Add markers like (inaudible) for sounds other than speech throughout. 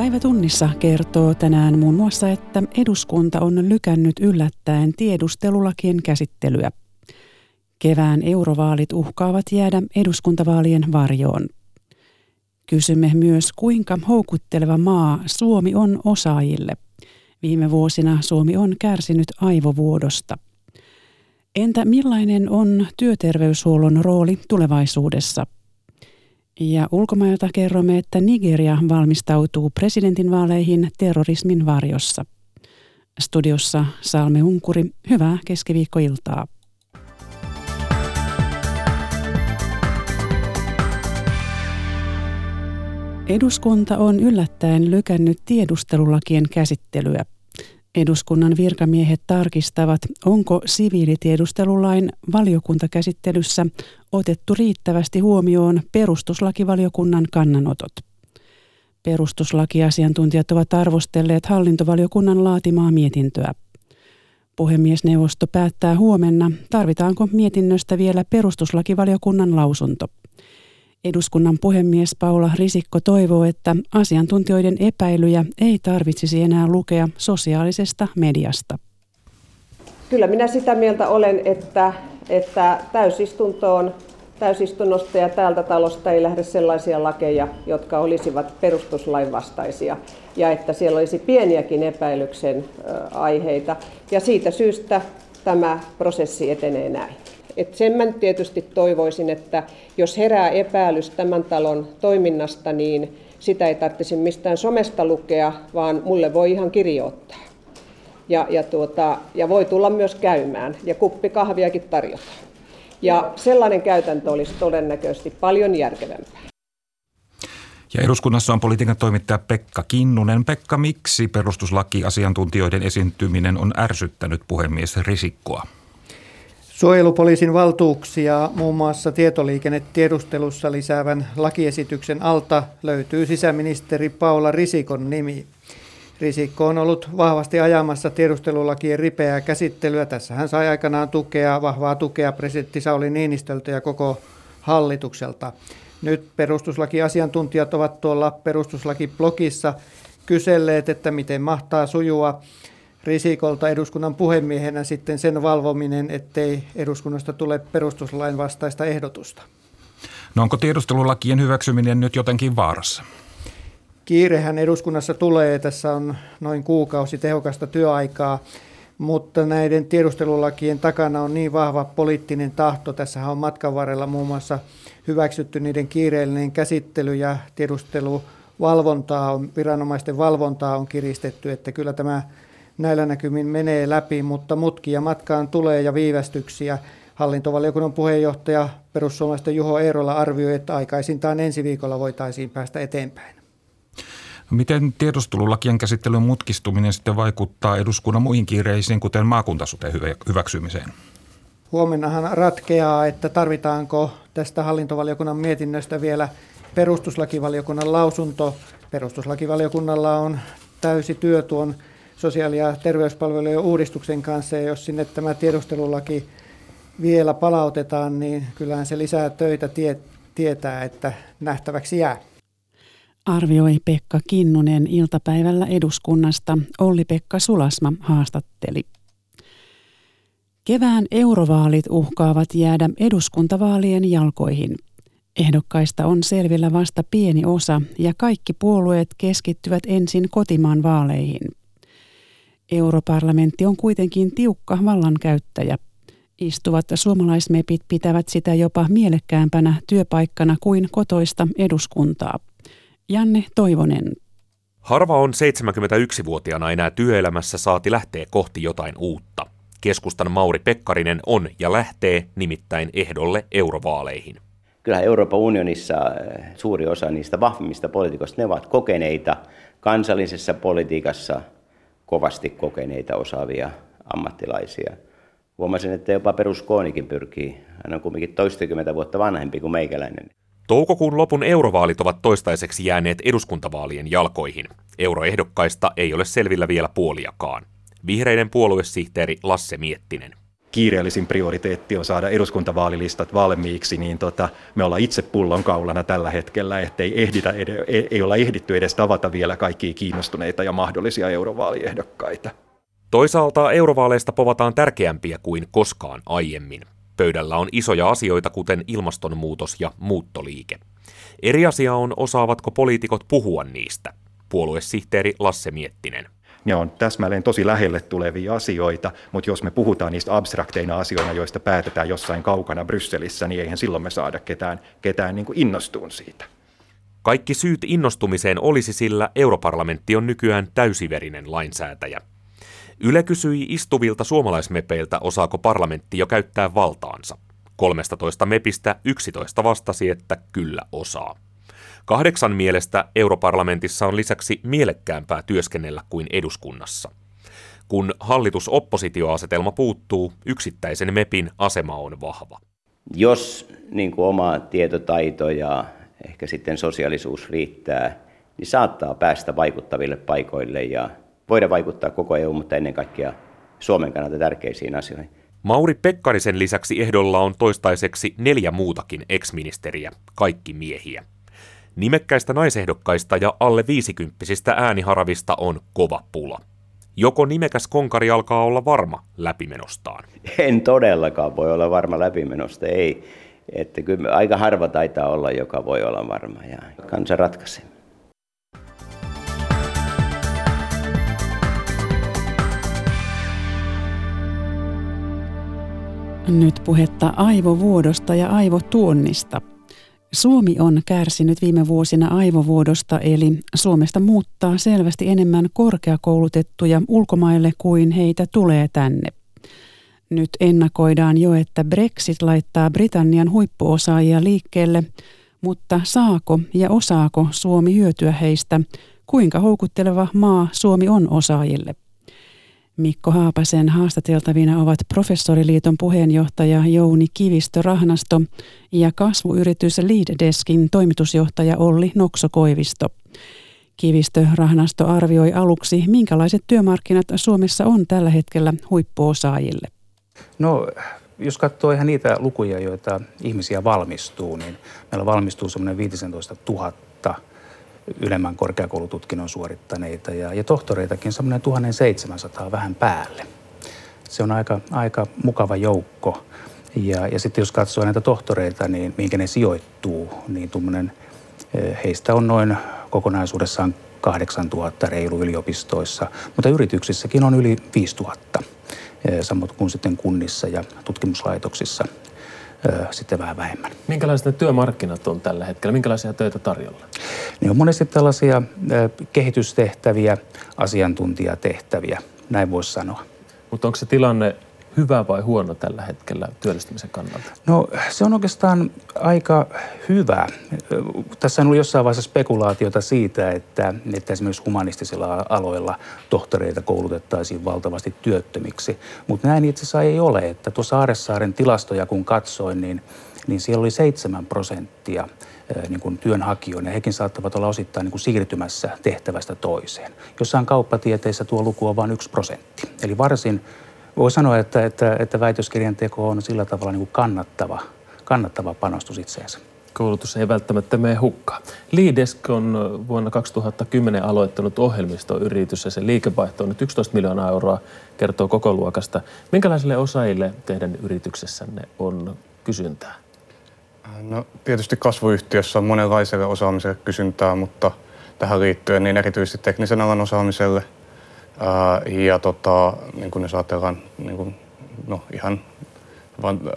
Päivätunnissa kertoo tänään muun muassa, että eduskunta on lykännyt yllättäen tiedustelulakien käsittelyä. Kevään eurovaalit uhkaavat jäädä eduskuntavaalien varjoon. Kysymme myös, kuinka houkutteleva maa Suomi on osaajille. Viime vuosina Suomi on kärsinyt aivovuodosta. Entä millainen on työterveyshuollon rooli tulevaisuudessa? Ja ulkomailta kerromme, että Nigeria valmistautuu presidentinvaaleihin terrorismin varjossa. Studiossa Salme Unkuri, hyvää keskiviikkoiltaa. Eduskunta on yllättäen lykännyt tiedustelulakien käsittelyä. Eduskunnan virkamiehet tarkistavat, onko siviilitiedustelulain valiokuntakäsittelyssä otettu riittävästi huomioon perustuslakivaliokunnan kannanotot. Perustuslakiasiantuntijat ovat arvostelleet hallintovaliokunnan laatimaa mietintöä. Puhemiesneuvosto päättää huomenna, tarvitaanko mietinnöstä vielä perustuslakivaliokunnan lausunto. Eduskunnan puhemies Paula Risikko toivoo, että asiantuntijoiden epäilyjä ei tarvitsisi enää lukea sosiaalisesta mediasta. Kyllä minä sitä mieltä olen, että, että täysistuntoon, täysistunnosta ja täältä talosta ei lähde sellaisia lakeja, jotka olisivat perustuslain vastaisia ja että siellä olisi pieniäkin epäilyksen aiheita. Ja siitä syystä tämä prosessi etenee näin. Et sen mä tietysti toivoisin, että jos herää epäilys tämän talon toiminnasta, niin sitä ei tarvitsisi mistään somesta lukea, vaan mulle voi ihan kirjoittaa. Ja, ja, tuota, ja voi tulla myös käymään, ja kuppi kahviakin tarjota. Ja sellainen käytäntö olisi todennäköisesti paljon järkevämpää. Ja eduskunnassa on politiikan toimittaja Pekka Kinnunen. Pekka, miksi perustuslakiasiantuntijoiden esiintyminen on ärsyttänyt puhemies Risikkoa? Suojelupoliisin valtuuksia muun muassa tietoliikennetiedustelussa lisäävän lakiesityksen alta löytyy sisäministeri Paula Risikon nimi. Risikko on ollut vahvasti ajamassa tiedustelulakien ripeää käsittelyä. Tässä hän sai aikanaan tukea, vahvaa tukea presidentti Sauli Niinistöltä ja koko hallitukselta. Nyt perustuslakiasiantuntijat ovat tuolla perustuslakiblogissa kyselleet, että miten mahtaa sujua Risikolta eduskunnan puhemiehenä sitten sen valvominen, ettei eduskunnasta tule perustuslain vastaista ehdotusta. No onko tiedustelulakien hyväksyminen nyt jotenkin vaarassa? Kiirehän eduskunnassa tulee. Tässä on noin kuukausi tehokasta työaikaa, mutta näiden tiedustelulakien takana on niin vahva poliittinen tahto. Tässä on matkan varrella muun muassa hyväksytty niiden kiireellinen käsittely ja tiedusteluvalvontaa, on, viranomaisten valvontaa on kiristetty, että kyllä tämä näillä näkymin menee läpi, mutta mutkia matkaan tulee ja viivästyksiä. Hallintovaliokunnan puheenjohtaja perussuomalaisten Juho Eerola arvioi, että aikaisintaan ensi viikolla voitaisiin päästä eteenpäin. Miten tiedustelulakien käsittelyn mutkistuminen sitten vaikuttaa eduskunnan muihin kiireisiin, kuten maakuntasoten hyväksymiseen? Huomennahan ratkeaa, että tarvitaanko tästä hallintovaliokunnan mietinnöstä vielä perustuslakivaliokunnan lausunto. Perustuslakivaliokunnalla on täysi työ tuon sosiaali- ja terveyspalvelujen uudistuksen kanssa, ja jos sinne tämä tiedustelulaki vielä palautetaan, niin kyllähän se lisää töitä tie, tietää, että nähtäväksi jää. Arvioi Pekka Kinnunen iltapäivällä eduskunnasta. Olli-Pekka Sulasma haastatteli. Kevään eurovaalit uhkaavat jäädä eduskuntavaalien jalkoihin. Ehdokkaista on selvillä vasta pieni osa ja kaikki puolueet keskittyvät ensin kotimaan vaaleihin – Europarlamentti on kuitenkin tiukka vallankäyttäjä. Istuvat suomalaismepit pitävät sitä jopa mielekkäämpänä työpaikkana kuin kotoista eduskuntaa. Janne Toivonen. Harva on 71-vuotiaana enää työelämässä saati lähtee kohti jotain uutta. Keskustan Mauri Pekkarinen on ja lähtee nimittäin ehdolle eurovaaleihin. Kyllä Euroopan unionissa eh, suuri osa niistä vahvimmista poliitikoista, ne ovat kokeneita kansallisessa politiikassa – kovasti kokeneita, osaavia ammattilaisia. Huomasin, että jopa peruskoonikin pyrkii. Hän on kuitenkin toistakymmentä vuotta vanhempi kuin meikäläinen. Toukokuun lopun eurovaalit ovat toistaiseksi jääneet eduskuntavaalien jalkoihin. Euroehdokkaista ei ole selvillä vielä puoliakaan. Vihreiden puoluesihteeri Lasse Miettinen. Kiireellisin prioriteetti on saada eduskuntavaalilistat valmiiksi, niin tota, me ollaan itse pullonkaulana tällä hetkellä, ettei ehditä, ei olla ehditty edes tavata vielä kaikkia kiinnostuneita ja mahdollisia eurovaaliehdokkaita. Toisaalta eurovaaleista povataan tärkeämpiä kuin koskaan aiemmin. Pöydällä on isoja asioita, kuten ilmastonmuutos ja muuttoliike. Eri asia on, osaavatko poliitikot puhua niistä. Puoluesihteeri Lasse Miettinen. Ne on täsmälleen tosi lähelle tulevia asioita, mutta jos me puhutaan niistä abstrakteina asioina, joista päätetään jossain kaukana Brysselissä, niin eihän silloin me saada ketään, ketään niin innostuun siitä. Kaikki syyt innostumiseen olisi sillä europarlamentti on nykyään täysiverinen lainsäätäjä. Yle kysyi istuvilta suomalaismepeiltä, osaako parlamentti jo käyttää valtaansa. 13 mepistä 11 vastasi, että kyllä osaa. Kahdeksan mielestä europarlamentissa on lisäksi mielekkäämpää työskennellä kuin eduskunnassa. Kun hallitus-oppositioasetelma puuttuu, yksittäisen MEPin asema on vahva. Jos niin kuin oma tietotaito ja ehkä sitten sosiaalisuus riittää, niin saattaa päästä vaikuttaville paikoille ja voida vaikuttaa koko EU, mutta ennen kaikkea Suomen kannalta tärkeisiin asioihin. Mauri Pekkarisen lisäksi ehdolla on toistaiseksi neljä muutakin ex-ministeriä, kaikki miehiä. Nimekkäistä naisehdokkaista ja alle viisikymppisistä ääniharavista on kova pula. Joko nimekäs konkari alkaa olla varma läpimenostaan? En todellakaan voi olla varma läpimenosta, ei. Että kyllä aika harva taitaa olla, joka voi olla varma ja kansa ratkaisee. Nyt puhetta aivovuodosta ja aivotuonnista. Suomi on kärsinyt viime vuosina aivovuodosta, eli Suomesta muuttaa selvästi enemmän korkeakoulutettuja ulkomaille kuin heitä tulee tänne. Nyt ennakoidaan jo, että Brexit laittaa Britannian huippuosaajia liikkeelle, mutta saako ja osaako Suomi hyötyä heistä? Kuinka houkutteleva maa Suomi on osaajille? Mikko Haapasen haastateltavina ovat Professoriliiton puheenjohtaja Jouni Kivistö-Rahnasto ja kasvuyritys Leaddeskin toimitusjohtaja Olli Nokso-Koivisto. Kivistö-Rahnasto arvioi aluksi, minkälaiset työmarkkinat Suomessa on tällä hetkellä huippuosaajille. No, jos katsoo ihan niitä lukuja, joita ihmisiä valmistuu, niin meillä valmistuu semmoinen 15 000 ylemmän korkeakoulututkinnon suorittaneita ja, ja tohtoreitakin semmoinen 1700 vähän päälle. Se on aika, aika mukava joukko. Ja, ja sitten jos katsoo näitä tohtoreita, niin minkä ne sijoittuu, niin tuommoinen, eh, heistä on noin kokonaisuudessaan 8000 reilu yliopistoissa, mutta yrityksissäkin on yli 5000, eh, samoin kuin sitten kunnissa ja tutkimuslaitoksissa sitten vähän vähemmän. Minkälaiset ne työmarkkinat on tällä hetkellä? Minkälaisia töitä tarjolla? Ne on monesti tällaisia kehitystehtäviä, asiantuntijatehtäviä, näin voisi sanoa. Mutta onko se tilanne hyvä vai huono tällä hetkellä työllistymisen kannalta? No se on oikeastaan aika hyvä. Tässä on ollut jossain vaiheessa spekulaatiota siitä, että, että esimerkiksi humanistisilla aloilla tohtoreita koulutettaisiin valtavasti työttömiksi. Mutta näin itse asiassa ei ole. Että tuossa Aaressaaren tilastoja kun katsoin, niin, niin siellä oli 7 prosenttia niin kuin työnhakijoina. Hekin saattavat olla osittain niin kuin siirtymässä tehtävästä toiseen. Jossain kauppatieteissä tuo luku on vain yksi prosentti. Eli varsin voi sanoa, että, että, että väitöskirjan teko on sillä tavalla niin kuin kannattava, kannattava panostus itseensä. Koulutus ei välttämättä mene hukkaan. Liidesk on vuonna 2010 aloittanut ohjelmistoyritys ja se liikevaihto on nyt 11 miljoonaa euroa, kertoo koko luokasta. Minkälaisille osaajille teidän yrityksessänne on kysyntää? No, tietysti kasvuyhtiössä on monenlaiselle osaamiselle kysyntää, mutta tähän liittyen niin erityisesti teknisen alan osaamiselle – ja tota, niin kuin jos ajatellaan niin kuin, no, ihan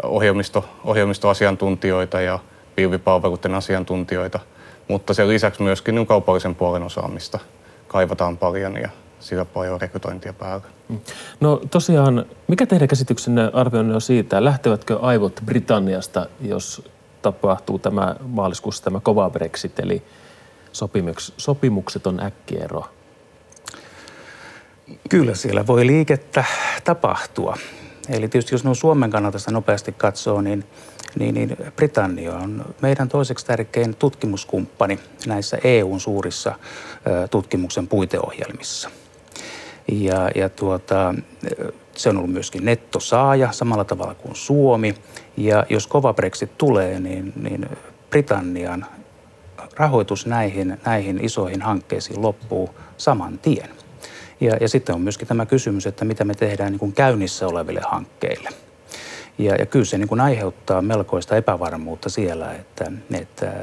ohjelmisto, ohjelmistoasiantuntijoita ja pilvipalveluiden asiantuntijoita, mutta sen lisäksi myöskin niin kaupallisen puolen osaamista kaivataan paljon ja sillä paljon rekrytointia päällä. Mm. No tosiaan, mikä teidän käsityksenne arvioinnin on siitä, lähtevätkö aivot Britanniasta, jos tapahtuu tämä maaliskuussa tämä kova Brexit, eli sopimukset on äkkiero Kyllä siellä voi liikettä tapahtua. Eli tietysti jos no Suomen kannalta sitä nopeasti katsoo, niin, niin, niin Britannia on meidän toiseksi tärkein tutkimuskumppani näissä EUn suurissa tutkimuksen puiteohjelmissa. Ja, ja tuota, se on ollut myöskin nettosaaja samalla tavalla kuin Suomi. Ja jos kova Brexit tulee, niin, niin Britannian rahoitus näihin, näihin isoihin hankkeisiin loppuu saman tien. Ja, ja sitten on myöskin tämä kysymys, että mitä me tehdään niin kuin käynnissä oleville hankkeille. Ja, ja kyllä se niin kuin aiheuttaa melkoista epävarmuutta siellä, että, että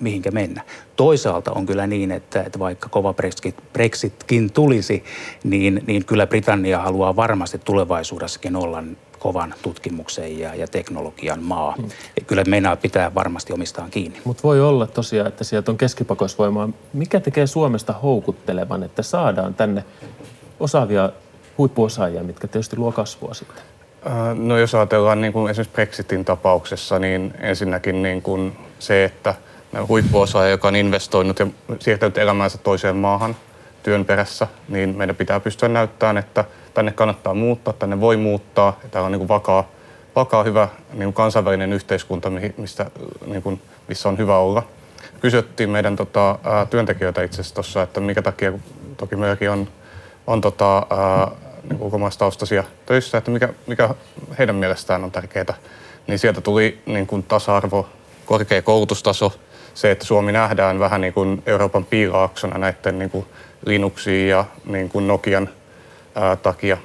mihinkä mennä. Toisaalta on kyllä niin, että, että vaikka kova Brexit, Brexitkin tulisi, niin, niin kyllä Britannia haluaa varmasti tulevaisuudessakin olla kovan tutkimuksen ja, ja teknologian maa. Hmm. Kyllä meinaa pitää varmasti omistaan kiinni. Mutta voi olla tosiaan, että sieltä on keskipakoisvoimaa. Mikä tekee Suomesta houkuttelevan, että saadaan tänne osaavia huippuosaajia, mitkä tietysti luo kasvua sitten? No jos ajatellaan niin kuin esimerkiksi Brexitin tapauksessa, niin ensinnäkin niin kuin se, että huippuosaaja, joka on investoinut ja siirtänyt elämäänsä toiseen maahan työn perässä, niin meidän pitää pystyä näyttämään, että tänne kannattaa muuttaa, tänne voi muuttaa. Täällä on niin kuin vakaa, vakaa, hyvä niin kuin kansainvälinen yhteiskunta, mistä, niin kuin, missä on hyvä olla. Kysyttiin meidän tota, työntekijöitä itse asiassa tuossa, että mikä takia, toki meilläkin on, on tota, niin ulkomaistaustaisia töissä, että mikä, mikä heidän mielestään on tärkeää. Niin sieltä tuli niin kuin tasa-arvo, korkea koulutustaso, se, että Suomi nähdään vähän niin kuin Euroopan piilaaksona näiden niin kuin Linuxiin ja niin kuin Nokian ää, takia.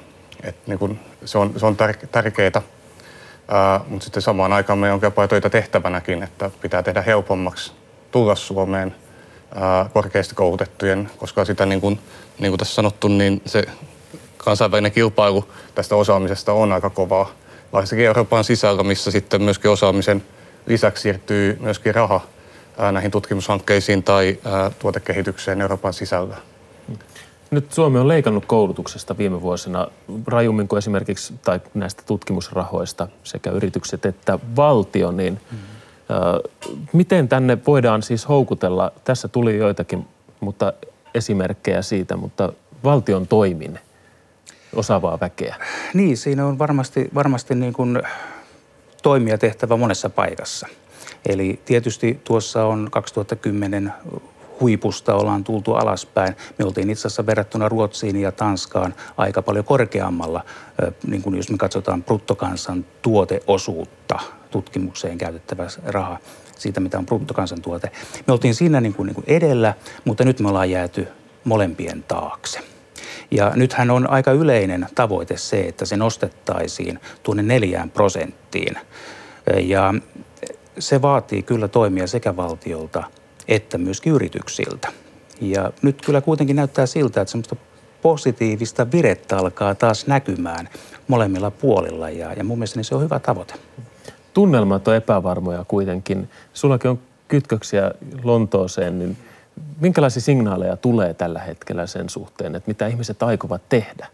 Et niin kuin se on, se on tär- tärkeää. Mutta sitten samaan aikaan meillä on jopa töitä tehtävänäkin, että pitää tehdä helpommaksi tulla Suomeen ää, korkeasti koulutettujen, koska sitä niin kuin, niin kuin tässä sanottu, niin se kansainvälinen kilpailu tästä osaamisesta on aika kovaa. Varsinkin Euroopan sisällä, missä sitten myöskin osaamisen lisäksi siirtyy myöskin raha näihin tutkimushankkeisiin tai tuotekehitykseen Euroopan sisällä. Nyt Suomi on leikannut koulutuksesta viime vuosina rajummin kuin esimerkiksi tai näistä tutkimusrahoista sekä yritykset että valtio, niin mm. äh, miten tänne voidaan siis houkutella, tässä tuli joitakin mutta esimerkkejä siitä, mutta valtion toimin osaavaa väkeä? Niin, siinä on varmasti, varmasti niin kuin toimia tehtävä monessa paikassa. Eli tietysti tuossa on 2010 huipusta ollaan tultu alaspäin. Me oltiin itse asiassa verrattuna Ruotsiin ja Tanskaan aika paljon korkeammalla, niin kuin jos me katsotaan bruttokansan tuoteosuutta tutkimukseen käytettävä raha siitä, mitä on bruttokansantuote. Me oltiin siinä niin kuin, niin kuin edellä, mutta nyt me ollaan jääty molempien taakse. Ja nythän on aika yleinen tavoite se, että se nostettaisiin tuonne neljään prosenttiin. Ja se vaatii kyllä toimia sekä valtiolta että myöskin yrityksiltä. Ja nyt kyllä kuitenkin näyttää siltä, että semmoista positiivista virettä alkaa taas näkymään molemmilla puolilla ja, ja mun mielestä se on hyvä tavoite. Tunnelmat on epävarmoja kuitenkin. Sullakin on kytköksiä Lontooseen, niin minkälaisia signaaleja tulee tällä hetkellä sen suhteen, että mitä ihmiset aikovat tehdä?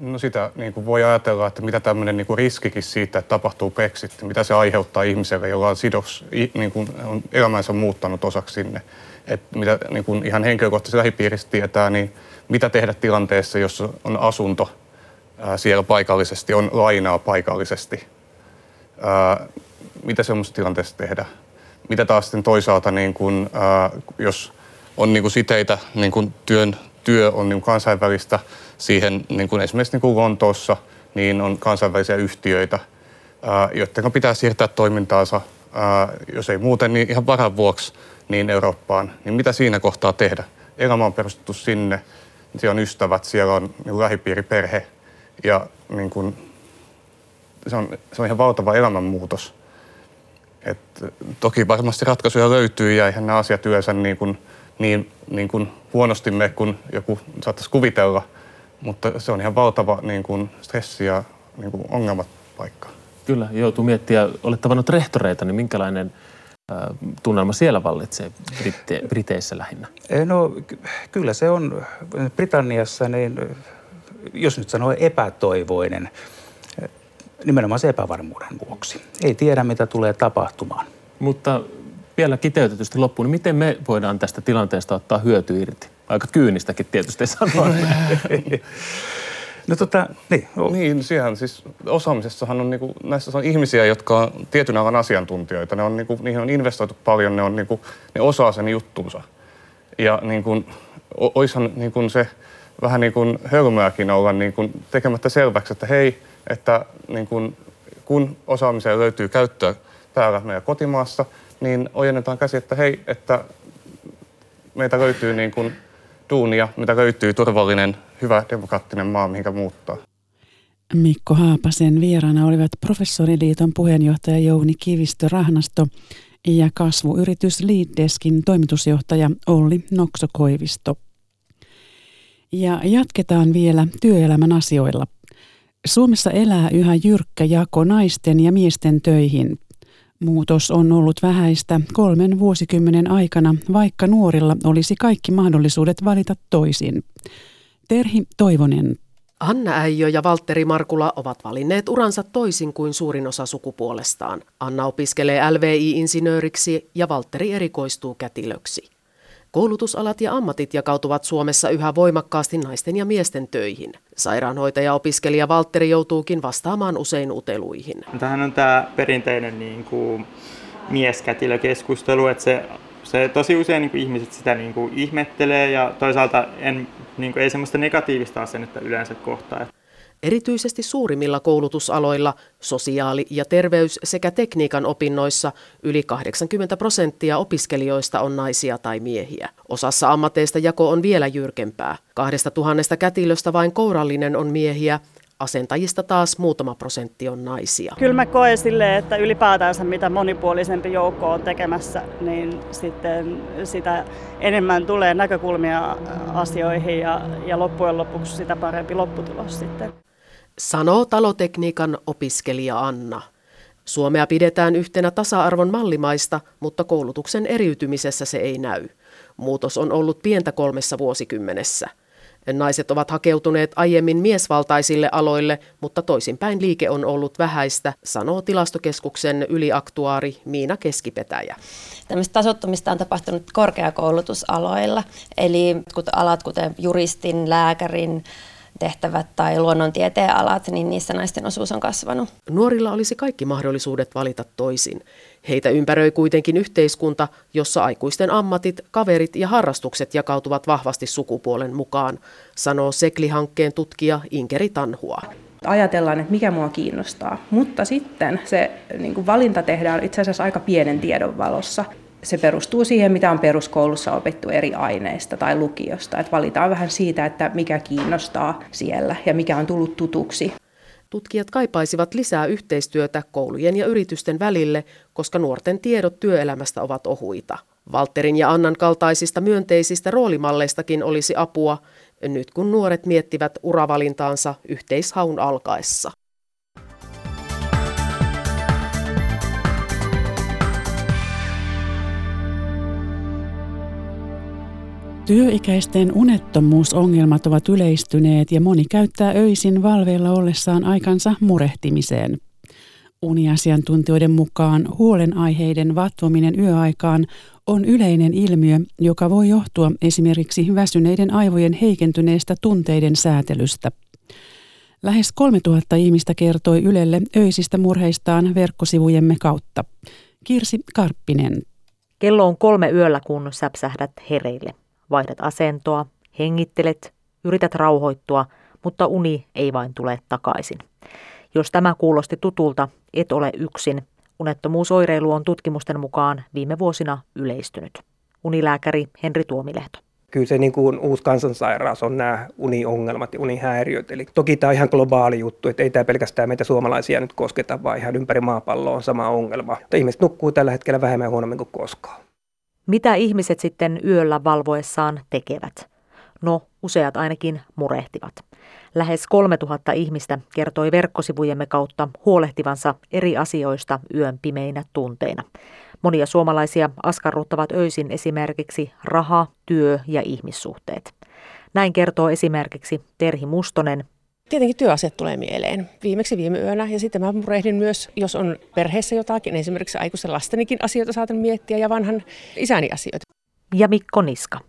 No sitä niin kuin voi ajatella, että mitä tämmöinen niin kuin riskikin siitä, että tapahtuu Brexit, mitä se aiheuttaa ihmiselle, jolla on sidos, niin kuin on elämänsä muuttanut osaksi sinne. Että mitä niin kuin ihan henkilökohtaisesti lähipiiristä tietää, niin mitä tehdä tilanteessa, jossa on asunto ää, siellä paikallisesti, on lainaa paikallisesti. Ää, mitä semmoisessa tilanteessa tehdä? Mitä taas sitten toisaalta, niin kuin, ää, jos on niin kuin siteitä, niin kuin työn, työ on niin kansainvälistä, siihen niin kuin esimerkiksi niin kuin Lontoossa niin on kansainvälisiä yhtiöitä, joiden pitää siirtää toimintaansa, jos ei muuten, niin ihan varan vuoksi niin Eurooppaan. Niin mitä siinä kohtaa tehdä? Elämä on perustettu sinne, siellä on ystävät, siellä on niin lähipiiri, perhe ja niin kuin, se, on, se on ihan valtava elämänmuutos. Et, toki varmasti ratkaisuja löytyy ja eihän nämä asiat yleensä niin, kuin, niin, niin kuin huonosti me, kun joku saattaisi kuvitella – mutta se on ihan valtava niin kuin stressi ja niin kuin ongelmapaikka. Kyllä, joutuu miettiä, olet tavannut rehtoreita, niin minkälainen tunnelma siellä vallitsee Britte- Briteissä lähinnä? No kyllä se on Britanniassa, niin jos nyt sanoo epätoivoinen, nimenomaan se epävarmuuden vuoksi. Ei tiedä, mitä tulee tapahtumaan. Mutta vielä kiteytetysti loppuun, niin miten me voidaan tästä tilanteesta ottaa hyöty irti? Aika kyynistäkin tietysti sanoa. (laughs) No tota, niin. Niin, siihen siis osaamisessahan on niinku, näissä on ihmisiä, jotka on tietyn alan asiantuntijoita. Ne on niinku, niihin on investoitu paljon, ne, on niinku, ne osaa sen juttunsa. Ja niinku, oishan niinku se vähän niin kuin hölmöäkin olla niin kuin tekemättä selväksi, että hei, että niin kuin, kun osaamiseen löytyy käyttöä täällä meidän kotimaassa, niin ojennetaan käsi, että hei, että meitä löytyy niin kuin duunia, mitä löytyy turvallinen, hyvä demokraattinen maa, mihinkä muuttaa. Mikko Haapasen vieraana olivat professoriliiton puheenjohtaja Jouni Kivistö-Rahnasto ja kasvuyritys Leaddeskin toimitusjohtaja Olli Noksokoivisto. Ja jatketaan vielä työelämän asioilla. Suomessa elää yhä jyrkkä jako naisten ja miesten töihin. Muutos on ollut vähäistä kolmen vuosikymmenen aikana, vaikka nuorilla olisi kaikki mahdollisuudet valita toisin. Terhi Toivonen. Anna Äijö ja Valtteri Markula ovat valinneet uransa toisin kuin suurin osa sukupuolestaan. Anna opiskelee LVI-insinööriksi ja Valtteri erikoistuu kätilöksi. Koulutusalat ja ammatit jakautuvat Suomessa yhä voimakkaasti naisten ja miesten töihin. Sairaanhoitaja-opiskelija Valtteri joutuukin vastaamaan usein uteluihin. Tähän on tämä perinteinen niin kuin mieskätilökeskustelu, että se, se tosi usein niin kuin ihmiset sitä niin kuin ihmettelee ja toisaalta en, niin kuin, ei semmoista negatiivista asennetta yleensä kohtaa. Erityisesti suurimmilla koulutusaloilla, sosiaali- ja terveys- sekä tekniikan opinnoissa yli 80 prosenttia opiskelijoista on naisia tai miehiä. Osassa ammateista jako on vielä jyrkempää. Kahdesta tuhannesta kätilöstä vain kourallinen on miehiä, asentajista taas muutama prosentti on naisia. Kyllä mä koen silleen, että ylipäätänsä mitä monipuolisempi joukko on tekemässä, niin sitten sitä enemmän tulee näkökulmia asioihin ja, ja loppujen lopuksi sitä parempi lopputulos sitten sanoo talotekniikan opiskelija Anna. Suomea pidetään yhtenä tasa-arvon mallimaista, mutta koulutuksen eriytymisessä se ei näy. Muutos on ollut pientä kolmessa vuosikymmenessä. Naiset ovat hakeutuneet aiemmin miesvaltaisille aloille, mutta toisinpäin liike on ollut vähäistä, sanoo tilastokeskuksen yliaktuaari Miina Keskipetäjä. Tämmöistä tasottumista on tapahtunut korkeakoulutusaloilla, eli alat kuten juristin, lääkärin, tehtävät tai luonnontieteen alat, niin niissä naisten osuus on kasvanut. Nuorilla olisi kaikki mahdollisuudet valita toisin. Heitä ympäröi kuitenkin yhteiskunta, jossa aikuisten ammatit, kaverit ja harrastukset jakautuvat vahvasti sukupuolen mukaan, sanoo Sekli-hankkeen tutkija Inkeri Tanhua ajatellaan, että mikä mua kiinnostaa. Mutta sitten se niin kuin valinta tehdään itse asiassa aika pienen tiedon valossa se perustuu siihen, mitä on peruskoulussa opittu eri aineista tai lukiosta. Että valitaan vähän siitä, että mikä kiinnostaa siellä ja mikä on tullut tutuksi. Tutkijat kaipaisivat lisää yhteistyötä koulujen ja yritysten välille, koska nuorten tiedot työelämästä ovat ohuita. Valterin ja Annan kaltaisista myönteisistä roolimalleistakin olisi apua, nyt kun nuoret miettivät uravalintaansa yhteishaun alkaessa. Työikäisten unettomuusongelmat ovat yleistyneet ja moni käyttää öisin valveilla ollessaan aikansa murehtimiseen. Uniasiantuntijoiden mukaan huolenaiheiden vatvominen yöaikaan on yleinen ilmiö, joka voi johtua esimerkiksi väsyneiden aivojen heikentyneestä tunteiden säätelystä. Lähes 3000 ihmistä kertoi Ylelle öisistä murheistaan verkkosivujemme kautta. Kirsi Karppinen. Kello on kolme yöllä, kun säpsähdät hereille. Vaihdat asentoa, hengittelet, yrität rauhoittua, mutta uni ei vain tule takaisin. Jos tämä kuulosti tutulta, et ole yksin. Unettomuusoireilu on tutkimusten mukaan viime vuosina yleistynyt. Unilääkäri Henri Tuomilehto. Kyllä se niin kuin uusi kansansairaus on nämä uniongelmat ja unihäiriöt. Eli toki tämä on ihan globaali juttu, että ei tämä pelkästään meitä suomalaisia nyt kosketa, vaan ihan ympäri maapalloa on sama ongelma. Mutta ihmiset nukkuu tällä hetkellä vähemmän huonommin kuin koskaan. Mitä ihmiset sitten yöllä valvoessaan tekevät? No, useat ainakin murehtivat. Lähes 3000 ihmistä kertoi verkkosivujemme kautta huolehtivansa eri asioista yön pimeinä tunteina. Monia suomalaisia askarruttavat öisin esimerkiksi raha, työ ja ihmissuhteet. Näin kertoo esimerkiksi Terhi Mustonen, Tietenkin työasiat tulee mieleen. Viimeksi viime yönä ja sitten mä murehdin myös, jos on perheessä jotakin, esimerkiksi aikuisen lastenikin asioita saatan miettiä ja vanhan isäni asioita. Ja Mikko Niska.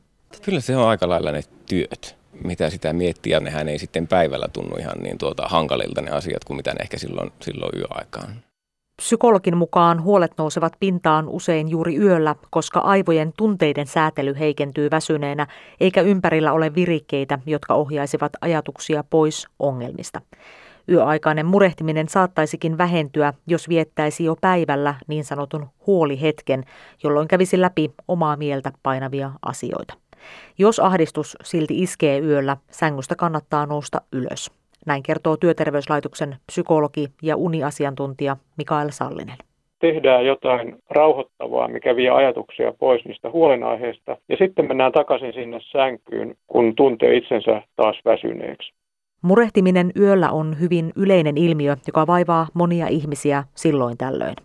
Kyllä se on aika lailla ne työt, mitä sitä miettiä. Nehän ei sitten päivällä tunnu ihan niin tuota hankalilta ne asiat kuin mitä ne ehkä silloin, silloin yöaikaan. Psykologin mukaan huolet nousevat pintaan usein juuri yöllä, koska aivojen tunteiden säätely heikentyy väsyneenä, eikä ympärillä ole virikkeitä, jotka ohjaisivat ajatuksia pois ongelmista. Yöaikainen murehtiminen saattaisikin vähentyä, jos viettäisi jo päivällä niin sanotun huolihetken, jolloin kävisi läpi omaa mieltä painavia asioita. Jos ahdistus silti iskee yöllä, sängystä kannattaa nousta ylös. Näin kertoo Työterveyslaitoksen psykologi ja uniasiantuntija Mikael Sallinen tehdään jotain rauhoittavaa, mikä vie ajatuksia pois niistä huolenaiheista, ja sitten mennään takaisin sinne sänkyyn, kun tuntee itsensä taas väsyneeksi. Murehtiminen yöllä on hyvin yleinen ilmiö, joka vaivaa monia ihmisiä silloin tällöin.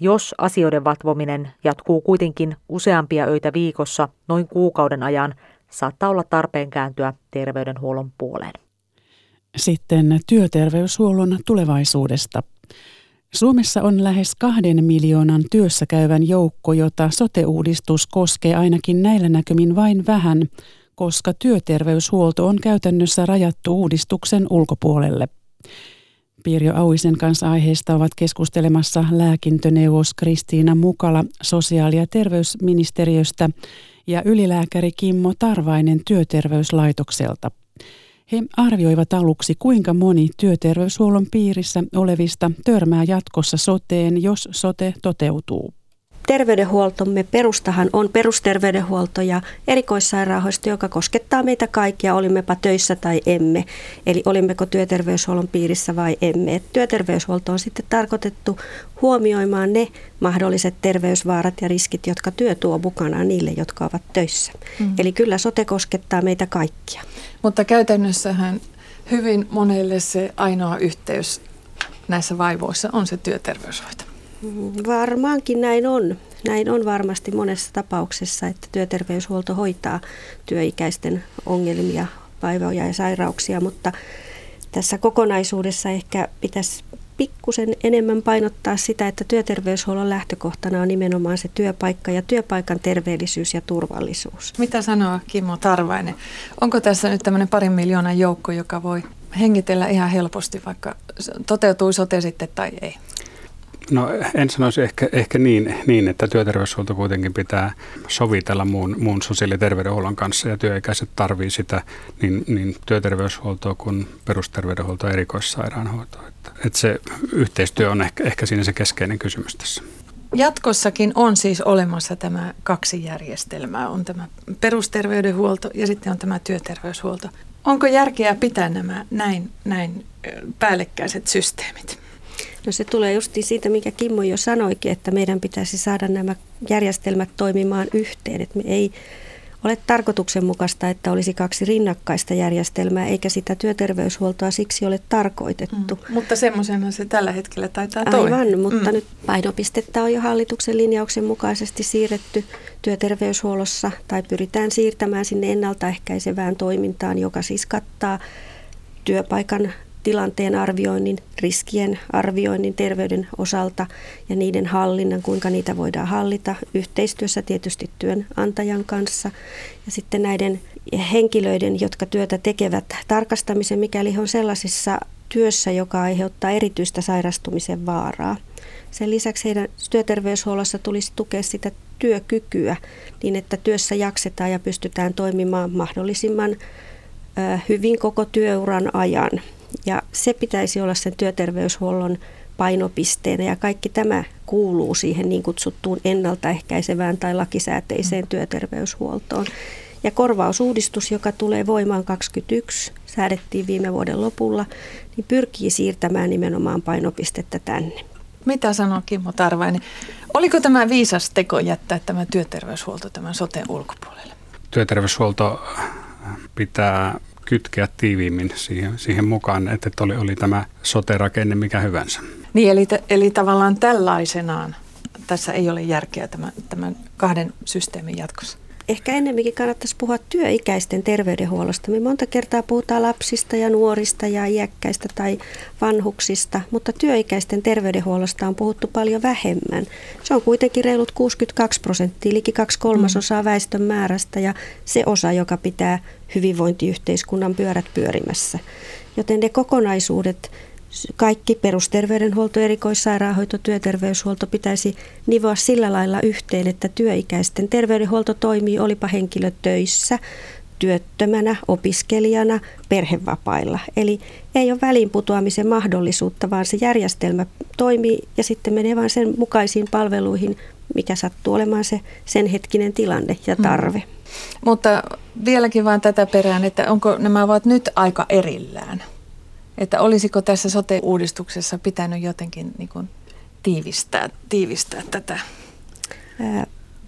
Jos asioiden vatvominen jatkuu kuitenkin useampia öitä viikossa noin kuukauden ajan, saattaa olla tarpeen kääntyä terveydenhuollon puoleen. Sitten työterveyshuollon tulevaisuudesta. Suomessa on lähes kahden miljoonan työssä käyvän joukko, jota sote-uudistus koskee ainakin näillä näkymin vain vähän, koska työterveyshuolto on käytännössä rajattu uudistuksen ulkopuolelle. Pirjo Auisen kanssa aiheesta ovat keskustelemassa lääkintöneuvos Kristiina Mukala sosiaali- ja terveysministeriöstä ja ylilääkäri Kimmo Tarvainen työterveyslaitokselta. He arvioivat aluksi, kuinka moni työterveyshuollon piirissä olevista törmää jatkossa soteen, jos sote toteutuu terveydenhuoltomme perustahan on perusterveydenhuolto ja erikoissairaanhoito, joka koskettaa meitä kaikkia, olimmepa töissä tai emme. Eli olimmeko työterveyshuollon piirissä vai emme. Et työterveyshuolto on sitten tarkoitettu huomioimaan ne mahdolliset terveysvaarat ja riskit, jotka työ tuo mukanaan niille, jotka ovat töissä. Mm. Eli kyllä sote koskettaa meitä kaikkia. Mutta käytännössähän hyvin monelle se ainoa yhteys näissä vaivoissa on se työterveyshoito. Varmaankin näin on. Näin on varmasti monessa tapauksessa, että työterveyshuolto hoitaa työikäisten ongelmia, vaivoja ja sairauksia, mutta tässä kokonaisuudessa ehkä pitäisi pikkusen enemmän painottaa sitä, että työterveyshuollon lähtökohtana on nimenomaan se työpaikka ja työpaikan terveellisyys ja turvallisuus. Mitä sanoo Kimmo Tarvainen? Onko tässä nyt tämmöinen parin miljoonan joukko, joka voi hengitellä ihan helposti, vaikka toteutuu sote sitten tai ei? No en sanoisi ehkä, ehkä niin, niin, että työterveyshuolto kuitenkin pitää sovitella muun, muun sosiaali- ja terveydenhuollon kanssa ja työikäiset tarvii sitä niin, niin työterveyshuoltoa kuin perusterveydenhuoltoa ja erikoissairaanhoitoa. Että, että se yhteistyö on ehkä, ehkä siinä se keskeinen kysymys tässä. Jatkossakin on siis olemassa tämä kaksi järjestelmää. On tämä perusterveydenhuolto ja sitten on tämä työterveyshuolto. Onko järkeä pitää nämä näin, näin päällekkäiset systeemit? No se tulee just siitä, mikä Kimmo jo sanoikin, että meidän pitäisi saada nämä järjestelmät toimimaan yhteen. Että me ei ole tarkoituksenmukaista, että olisi kaksi rinnakkaista järjestelmää, eikä sitä työterveyshuoltoa siksi ole tarkoitettu. Mm, mutta semmoisena se tällä hetkellä taitaa toimia. Aivan, mutta mm. nyt painopistettä on jo hallituksen linjauksen mukaisesti siirretty työterveyshuollossa, tai pyritään siirtämään sinne ennaltaehkäisevään toimintaan, joka siis kattaa työpaikan tilanteen arvioinnin, riskien arvioinnin terveyden osalta ja niiden hallinnan, kuinka niitä voidaan hallita yhteistyössä tietysti työnantajan kanssa. Ja sitten näiden henkilöiden, jotka työtä tekevät, tarkastamisen, mikäli he on sellaisessa työssä, joka aiheuttaa erityistä sairastumisen vaaraa. Sen lisäksi heidän työterveyshuollossa tulisi tukea sitä työkykyä niin, että työssä jaksetaan ja pystytään toimimaan mahdollisimman hyvin koko työuran ajan. Ja se pitäisi olla sen työterveyshuollon painopisteenä ja kaikki tämä kuuluu siihen niin kutsuttuun ennaltaehkäisevään tai lakisääteiseen työterveyshuoltoon. Ja korvausuudistus, joka tulee voimaan 2021, säädettiin viime vuoden lopulla, niin pyrkii siirtämään nimenomaan painopistettä tänne. Mitä sanoo Kimmo Tarvainen? Oliko tämä viisas teko jättää tämä työterveyshuolto tämän soten ulkopuolelle? Työterveyshuolto pitää kytkeä tiiviimmin siihen, siihen mukaan, että oli, oli tämä sote-rakenne mikä hyvänsä. Niin, eli, eli tavallaan tällaisenaan tässä ei ole järkeä tämän, tämän kahden systeemin jatkossa ehkä ennemminkin kannattaisi puhua työikäisten terveydenhuollosta. Me monta kertaa puhutaan lapsista ja nuorista ja iäkkäistä tai vanhuksista, mutta työikäisten terveydenhuollosta on puhuttu paljon vähemmän. Se on kuitenkin reilut 62 prosenttia, eli kaksi kolmasosaa mm. väestön määrästä ja se osa, joka pitää hyvinvointiyhteiskunnan pyörät pyörimässä. Joten ne kokonaisuudet kaikki perusterveydenhuolto, erikoissairaanhoito, työterveyshuolto pitäisi nivoa sillä lailla yhteen, että työikäisten terveydenhuolto toimii, olipa henkilö töissä, työttömänä, opiskelijana, perhevapailla. Eli ei ole väliinputoamisen mahdollisuutta, vaan se järjestelmä toimii ja sitten menee vain sen mukaisiin palveluihin, mikä sattuu olemaan se sen hetkinen tilanne ja mm. tarve. Mm. Mutta vieläkin vain tätä perään, että onko nämä ovat nyt aika erillään? Että olisiko tässä sote-uudistuksessa pitänyt jotenkin niin kuin tiivistää, tiivistää tätä?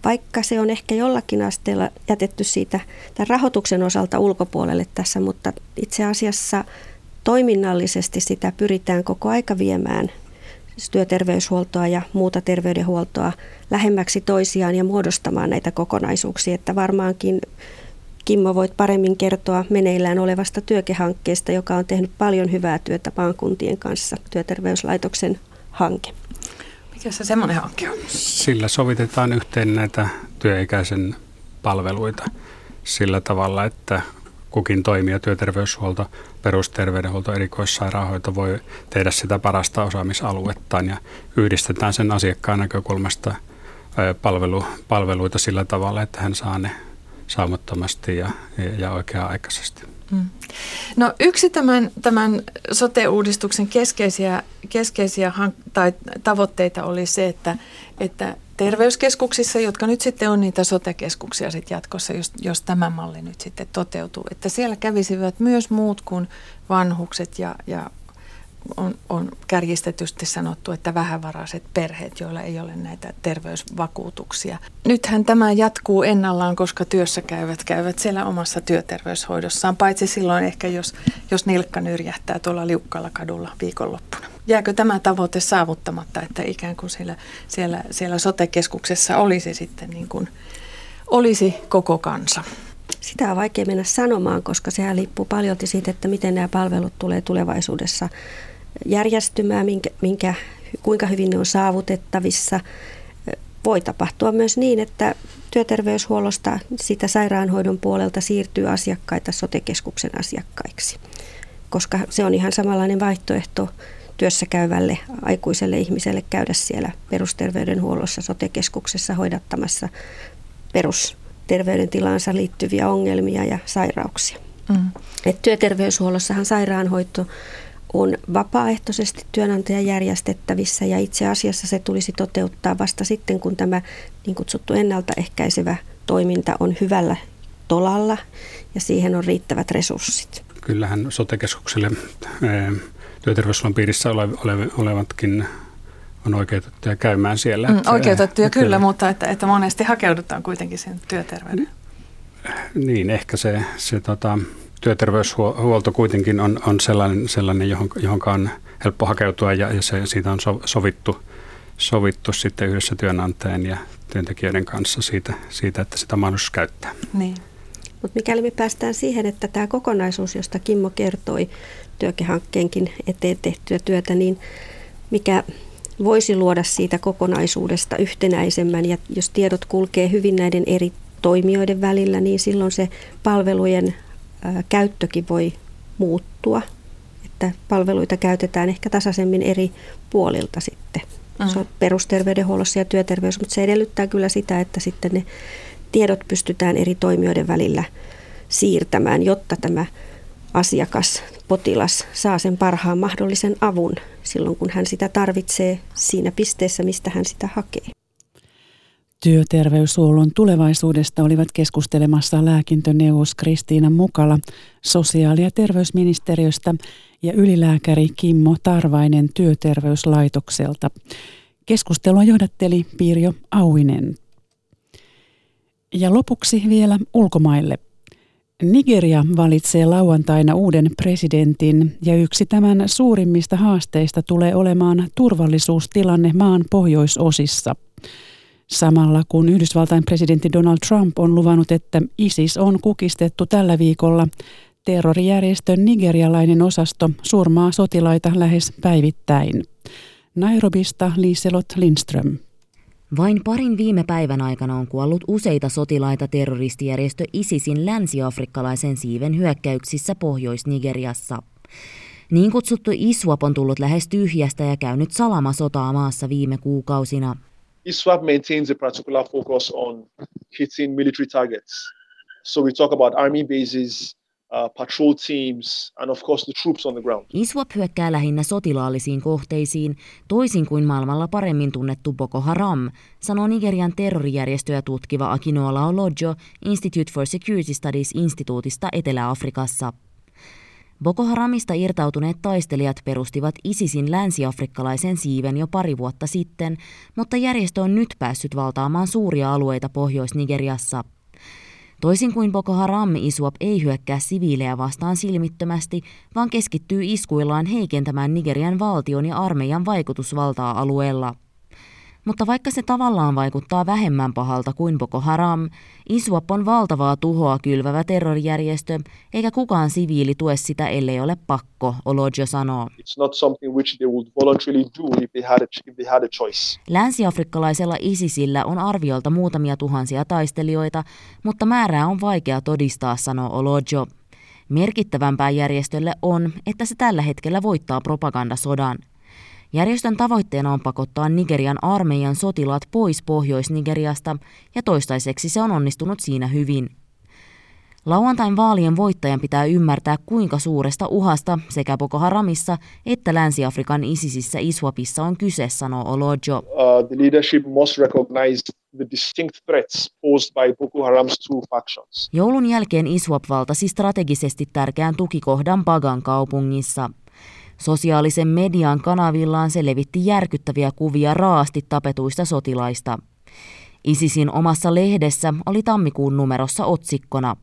Vaikka se on ehkä jollakin asteella jätetty siitä tämän rahoituksen osalta ulkopuolelle tässä, mutta itse asiassa toiminnallisesti sitä pyritään koko aika viemään siis työterveyshuoltoa ja muuta terveydenhuoltoa lähemmäksi toisiaan ja muodostamaan näitä kokonaisuuksia, että varmaankin Kimmo, voit paremmin kertoa meneillään olevasta työkehankkeesta, joka on tehnyt paljon hyvää työtä maakuntien kanssa, työterveyslaitoksen hanke. Mikä se semmoinen hanke on? Sillä sovitetaan yhteen näitä työikäisen palveluita sillä tavalla, että kukin toimija, työterveyshuolto, perusterveydenhuolto, erikoissairaanhoito voi tehdä sitä parasta osaamisaluettaan ja yhdistetään sen asiakkaan näkökulmasta palvelu, palveluita sillä tavalla, että hän saa ne saumattomasti ja, ja oikea-aikaisesti. Mm. No yksi tämän, tämän sote-uudistuksen keskeisiä, keskeisiä hank- tai tavoitteita oli se, että, että terveyskeskuksissa, jotka nyt sitten on niitä sote-keskuksia sitten jatkossa, jos, jos tämä malli nyt sitten toteutuu, että siellä kävisivät myös muut kuin vanhukset ja, ja on, on kärjistetysti sanottu, että vähävaraiset perheet, joilla ei ole näitä terveysvakuutuksia. Nythän tämä jatkuu ennallaan, koska työssä käyvät käyvät siellä omassa työterveyshoidossaan, paitsi silloin ehkä, jos, jos nilkka nyrjähtää tuolla liukkalla kadulla viikonloppuna. Jääkö tämä tavoite saavuttamatta, että ikään kuin siellä, siellä, siellä sote-keskuksessa olisi sitten niin kuin, olisi koko kansa? Sitä on vaikea mennä sanomaan, koska sehän liippuu paljon siitä, että miten nämä palvelut tulee tulevaisuudessa järjestymään, minkä, minkä, kuinka hyvin ne on saavutettavissa. Voi tapahtua myös niin, että työterveyshuollosta sitä sairaanhoidon puolelta siirtyy asiakkaita sotekeskuksen asiakkaiksi, koska se on ihan samanlainen vaihtoehto työssä käyvälle aikuiselle ihmiselle käydä siellä perusterveydenhuollossa sotekeskuksessa hoidattamassa perusterveydentilaansa liittyviä ongelmia ja sairauksia. Mm. Et työterveyshuollossahan sairaanhoito on vapaaehtoisesti työnantajan järjestettävissä ja itse asiassa se tulisi toteuttaa vasta sitten, kun tämä niin kutsuttu ennaltaehkäisevä toiminta on hyvällä tolalla ja siihen on riittävät resurssit. Kyllähän sote-keskukselle työterveyshuollon piirissä olevatkin on oikeutettuja käymään siellä. Mm, oikeutettuja kyllä, kyllä, mutta että, että monesti hakeudutaan kuitenkin sen työterveyden. Niin, ehkä se, se tota, työterveyshuolto kuitenkin on, on sellainen, sellainen johon, johon on helppo hakeutua ja, ja se, siitä on sovittu, sovittu sitten yhdessä työnantajan ja työntekijöiden kanssa siitä, siitä että sitä mahdollisuus käyttää. Niin. Mutta mikäli me päästään siihen, että tämä kokonaisuus, josta Kimmo kertoi työkehankkeenkin eteen tehtyä työtä, niin mikä voisi luoda siitä kokonaisuudesta yhtenäisemmän ja jos tiedot kulkee hyvin näiden eri toimijoiden välillä, niin silloin se palvelujen käyttökin voi muuttua, että palveluita käytetään ehkä tasaisemmin eri puolilta sitten. Mm. Se on perusterveydenhuollossa ja työterveys, mutta se edellyttää kyllä sitä, että sitten ne tiedot pystytään eri toimijoiden välillä siirtämään, jotta tämä asiakas, potilas saa sen parhaan mahdollisen avun silloin, kun hän sitä tarvitsee siinä pisteessä, mistä hän sitä hakee. Työterveyshuollon tulevaisuudesta olivat keskustelemassa lääkintöneuvos Kristiina Mukala sosiaali- ja terveysministeriöstä ja ylilääkäri Kimmo Tarvainen työterveyslaitokselta. Keskustelua johdatteli Pirjo Auinen. Ja lopuksi vielä ulkomaille. Nigeria valitsee lauantaina uuden presidentin ja yksi tämän suurimmista haasteista tulee olemaan turvallisuustilanne maan pohjoisosissa – Samalla kun Yhdysvaltain presidentti Donald Trump on luvannut, että ISIS on kukistettu tällä viikolla, terrorijärjestön nigerialainen osasto surmaa sotilaita lähes päivittäin. Nairobista Liselot Lindström. Vain parin viime päivän aikana on kuollut useita sotilaita terroristijärjestö ISISin länsi-afrikkalaisen siiven hyökkäyksissä Pohjois-Nigeriassa. Niin kutsuttu ISWAP on tullut lähes tyhjästä ja käynyt salamasotaa maassa viime kuukausina. ISWAP maintains a particular focus on hitting military targets. So we talk about army bases, uh, patrol teams and of course the troops on the ground. ISWAP hyökkää lähinnä sotilaallisiin kohteisiin, toisin kuin maailmalla paremmin tunnettu Boko Haram, sanoo Nigerian terrorijärjestöä tutkiva Akinola Olojo Institute for Security Studies instituutista Etelä-Afrikassa. Boko Haramista irtautuneet taistelijat perustivat ISISin länsiafrikkalaisen siiven jo pari vuotta sitten, mutta järjestö on nyt päässyt valtaamaan suuria alueita Pohjois-Nigeriassa. Toisin kuin Boko Haram, ISWAP ei hyökkää siviilejä vastaan silmittömästi, vaan keskittyy iskuillaan heikentämään Nigerian valtion ja armeijan vaikutusvaltaa alueella. Mutta vaikka se tavallaan vaikuttaa vähemmän pahalta kuin Boko Haram, ISWAP on valtavaa tuhoa kylvävä terrorijärjestö, eikä kukaan siviili tue sitä, ellei ole pakko, Olojo sanoo. It's not something which they would voluntarily do if they had a, if they had a choice. Länsi-afrikkalaisella ISISillä on arviolta muutamia tuhansia taistelijoita, mutta määrää on vaikea todistaa, sanoo Olojo. Merkittävämpää järjestölle on, että se tällä hetkellä voittaa propagandasodan. Järjestön tavoitteena on pakottaa Nigerian armeijan sotilaat pois Pohjois-Nigeriasta ja toistaiseksi se on onnistunut siinä hyvin. Lauantain vaalien voittajan pitää ymmärtää, kuinka suuresta uhasta sekä Boko Haramissa että Länsi-Afrikan ISISissä Iswapissa on kyse, sanoo Olojo. Uh, the leadership must recognize the distinct threats posed by Boko Haram's two factions. Joulun jälkeen Iswap valtasi strategisesti tärkeän tukikohdan Bagan kaupungissa – Sosiaalisen median kanavillaan se levitti järkyttäviä kuvia raasti tapetuista sotilaista. ISISin omassa lehdessä oli tammikuun numerossa otsikkona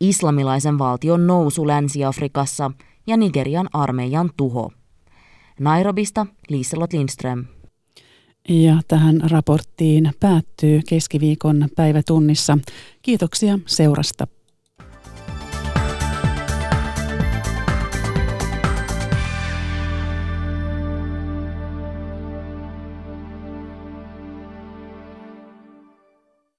Islamilaisen valtion nousu Länsi-Afrikassa ja Nigerian armeijan tuho. Nairobista Liselot Lindström. Ja tähän raporttiin päättyy keskiviikon päivätunnissa. Kiitoksia seurasta.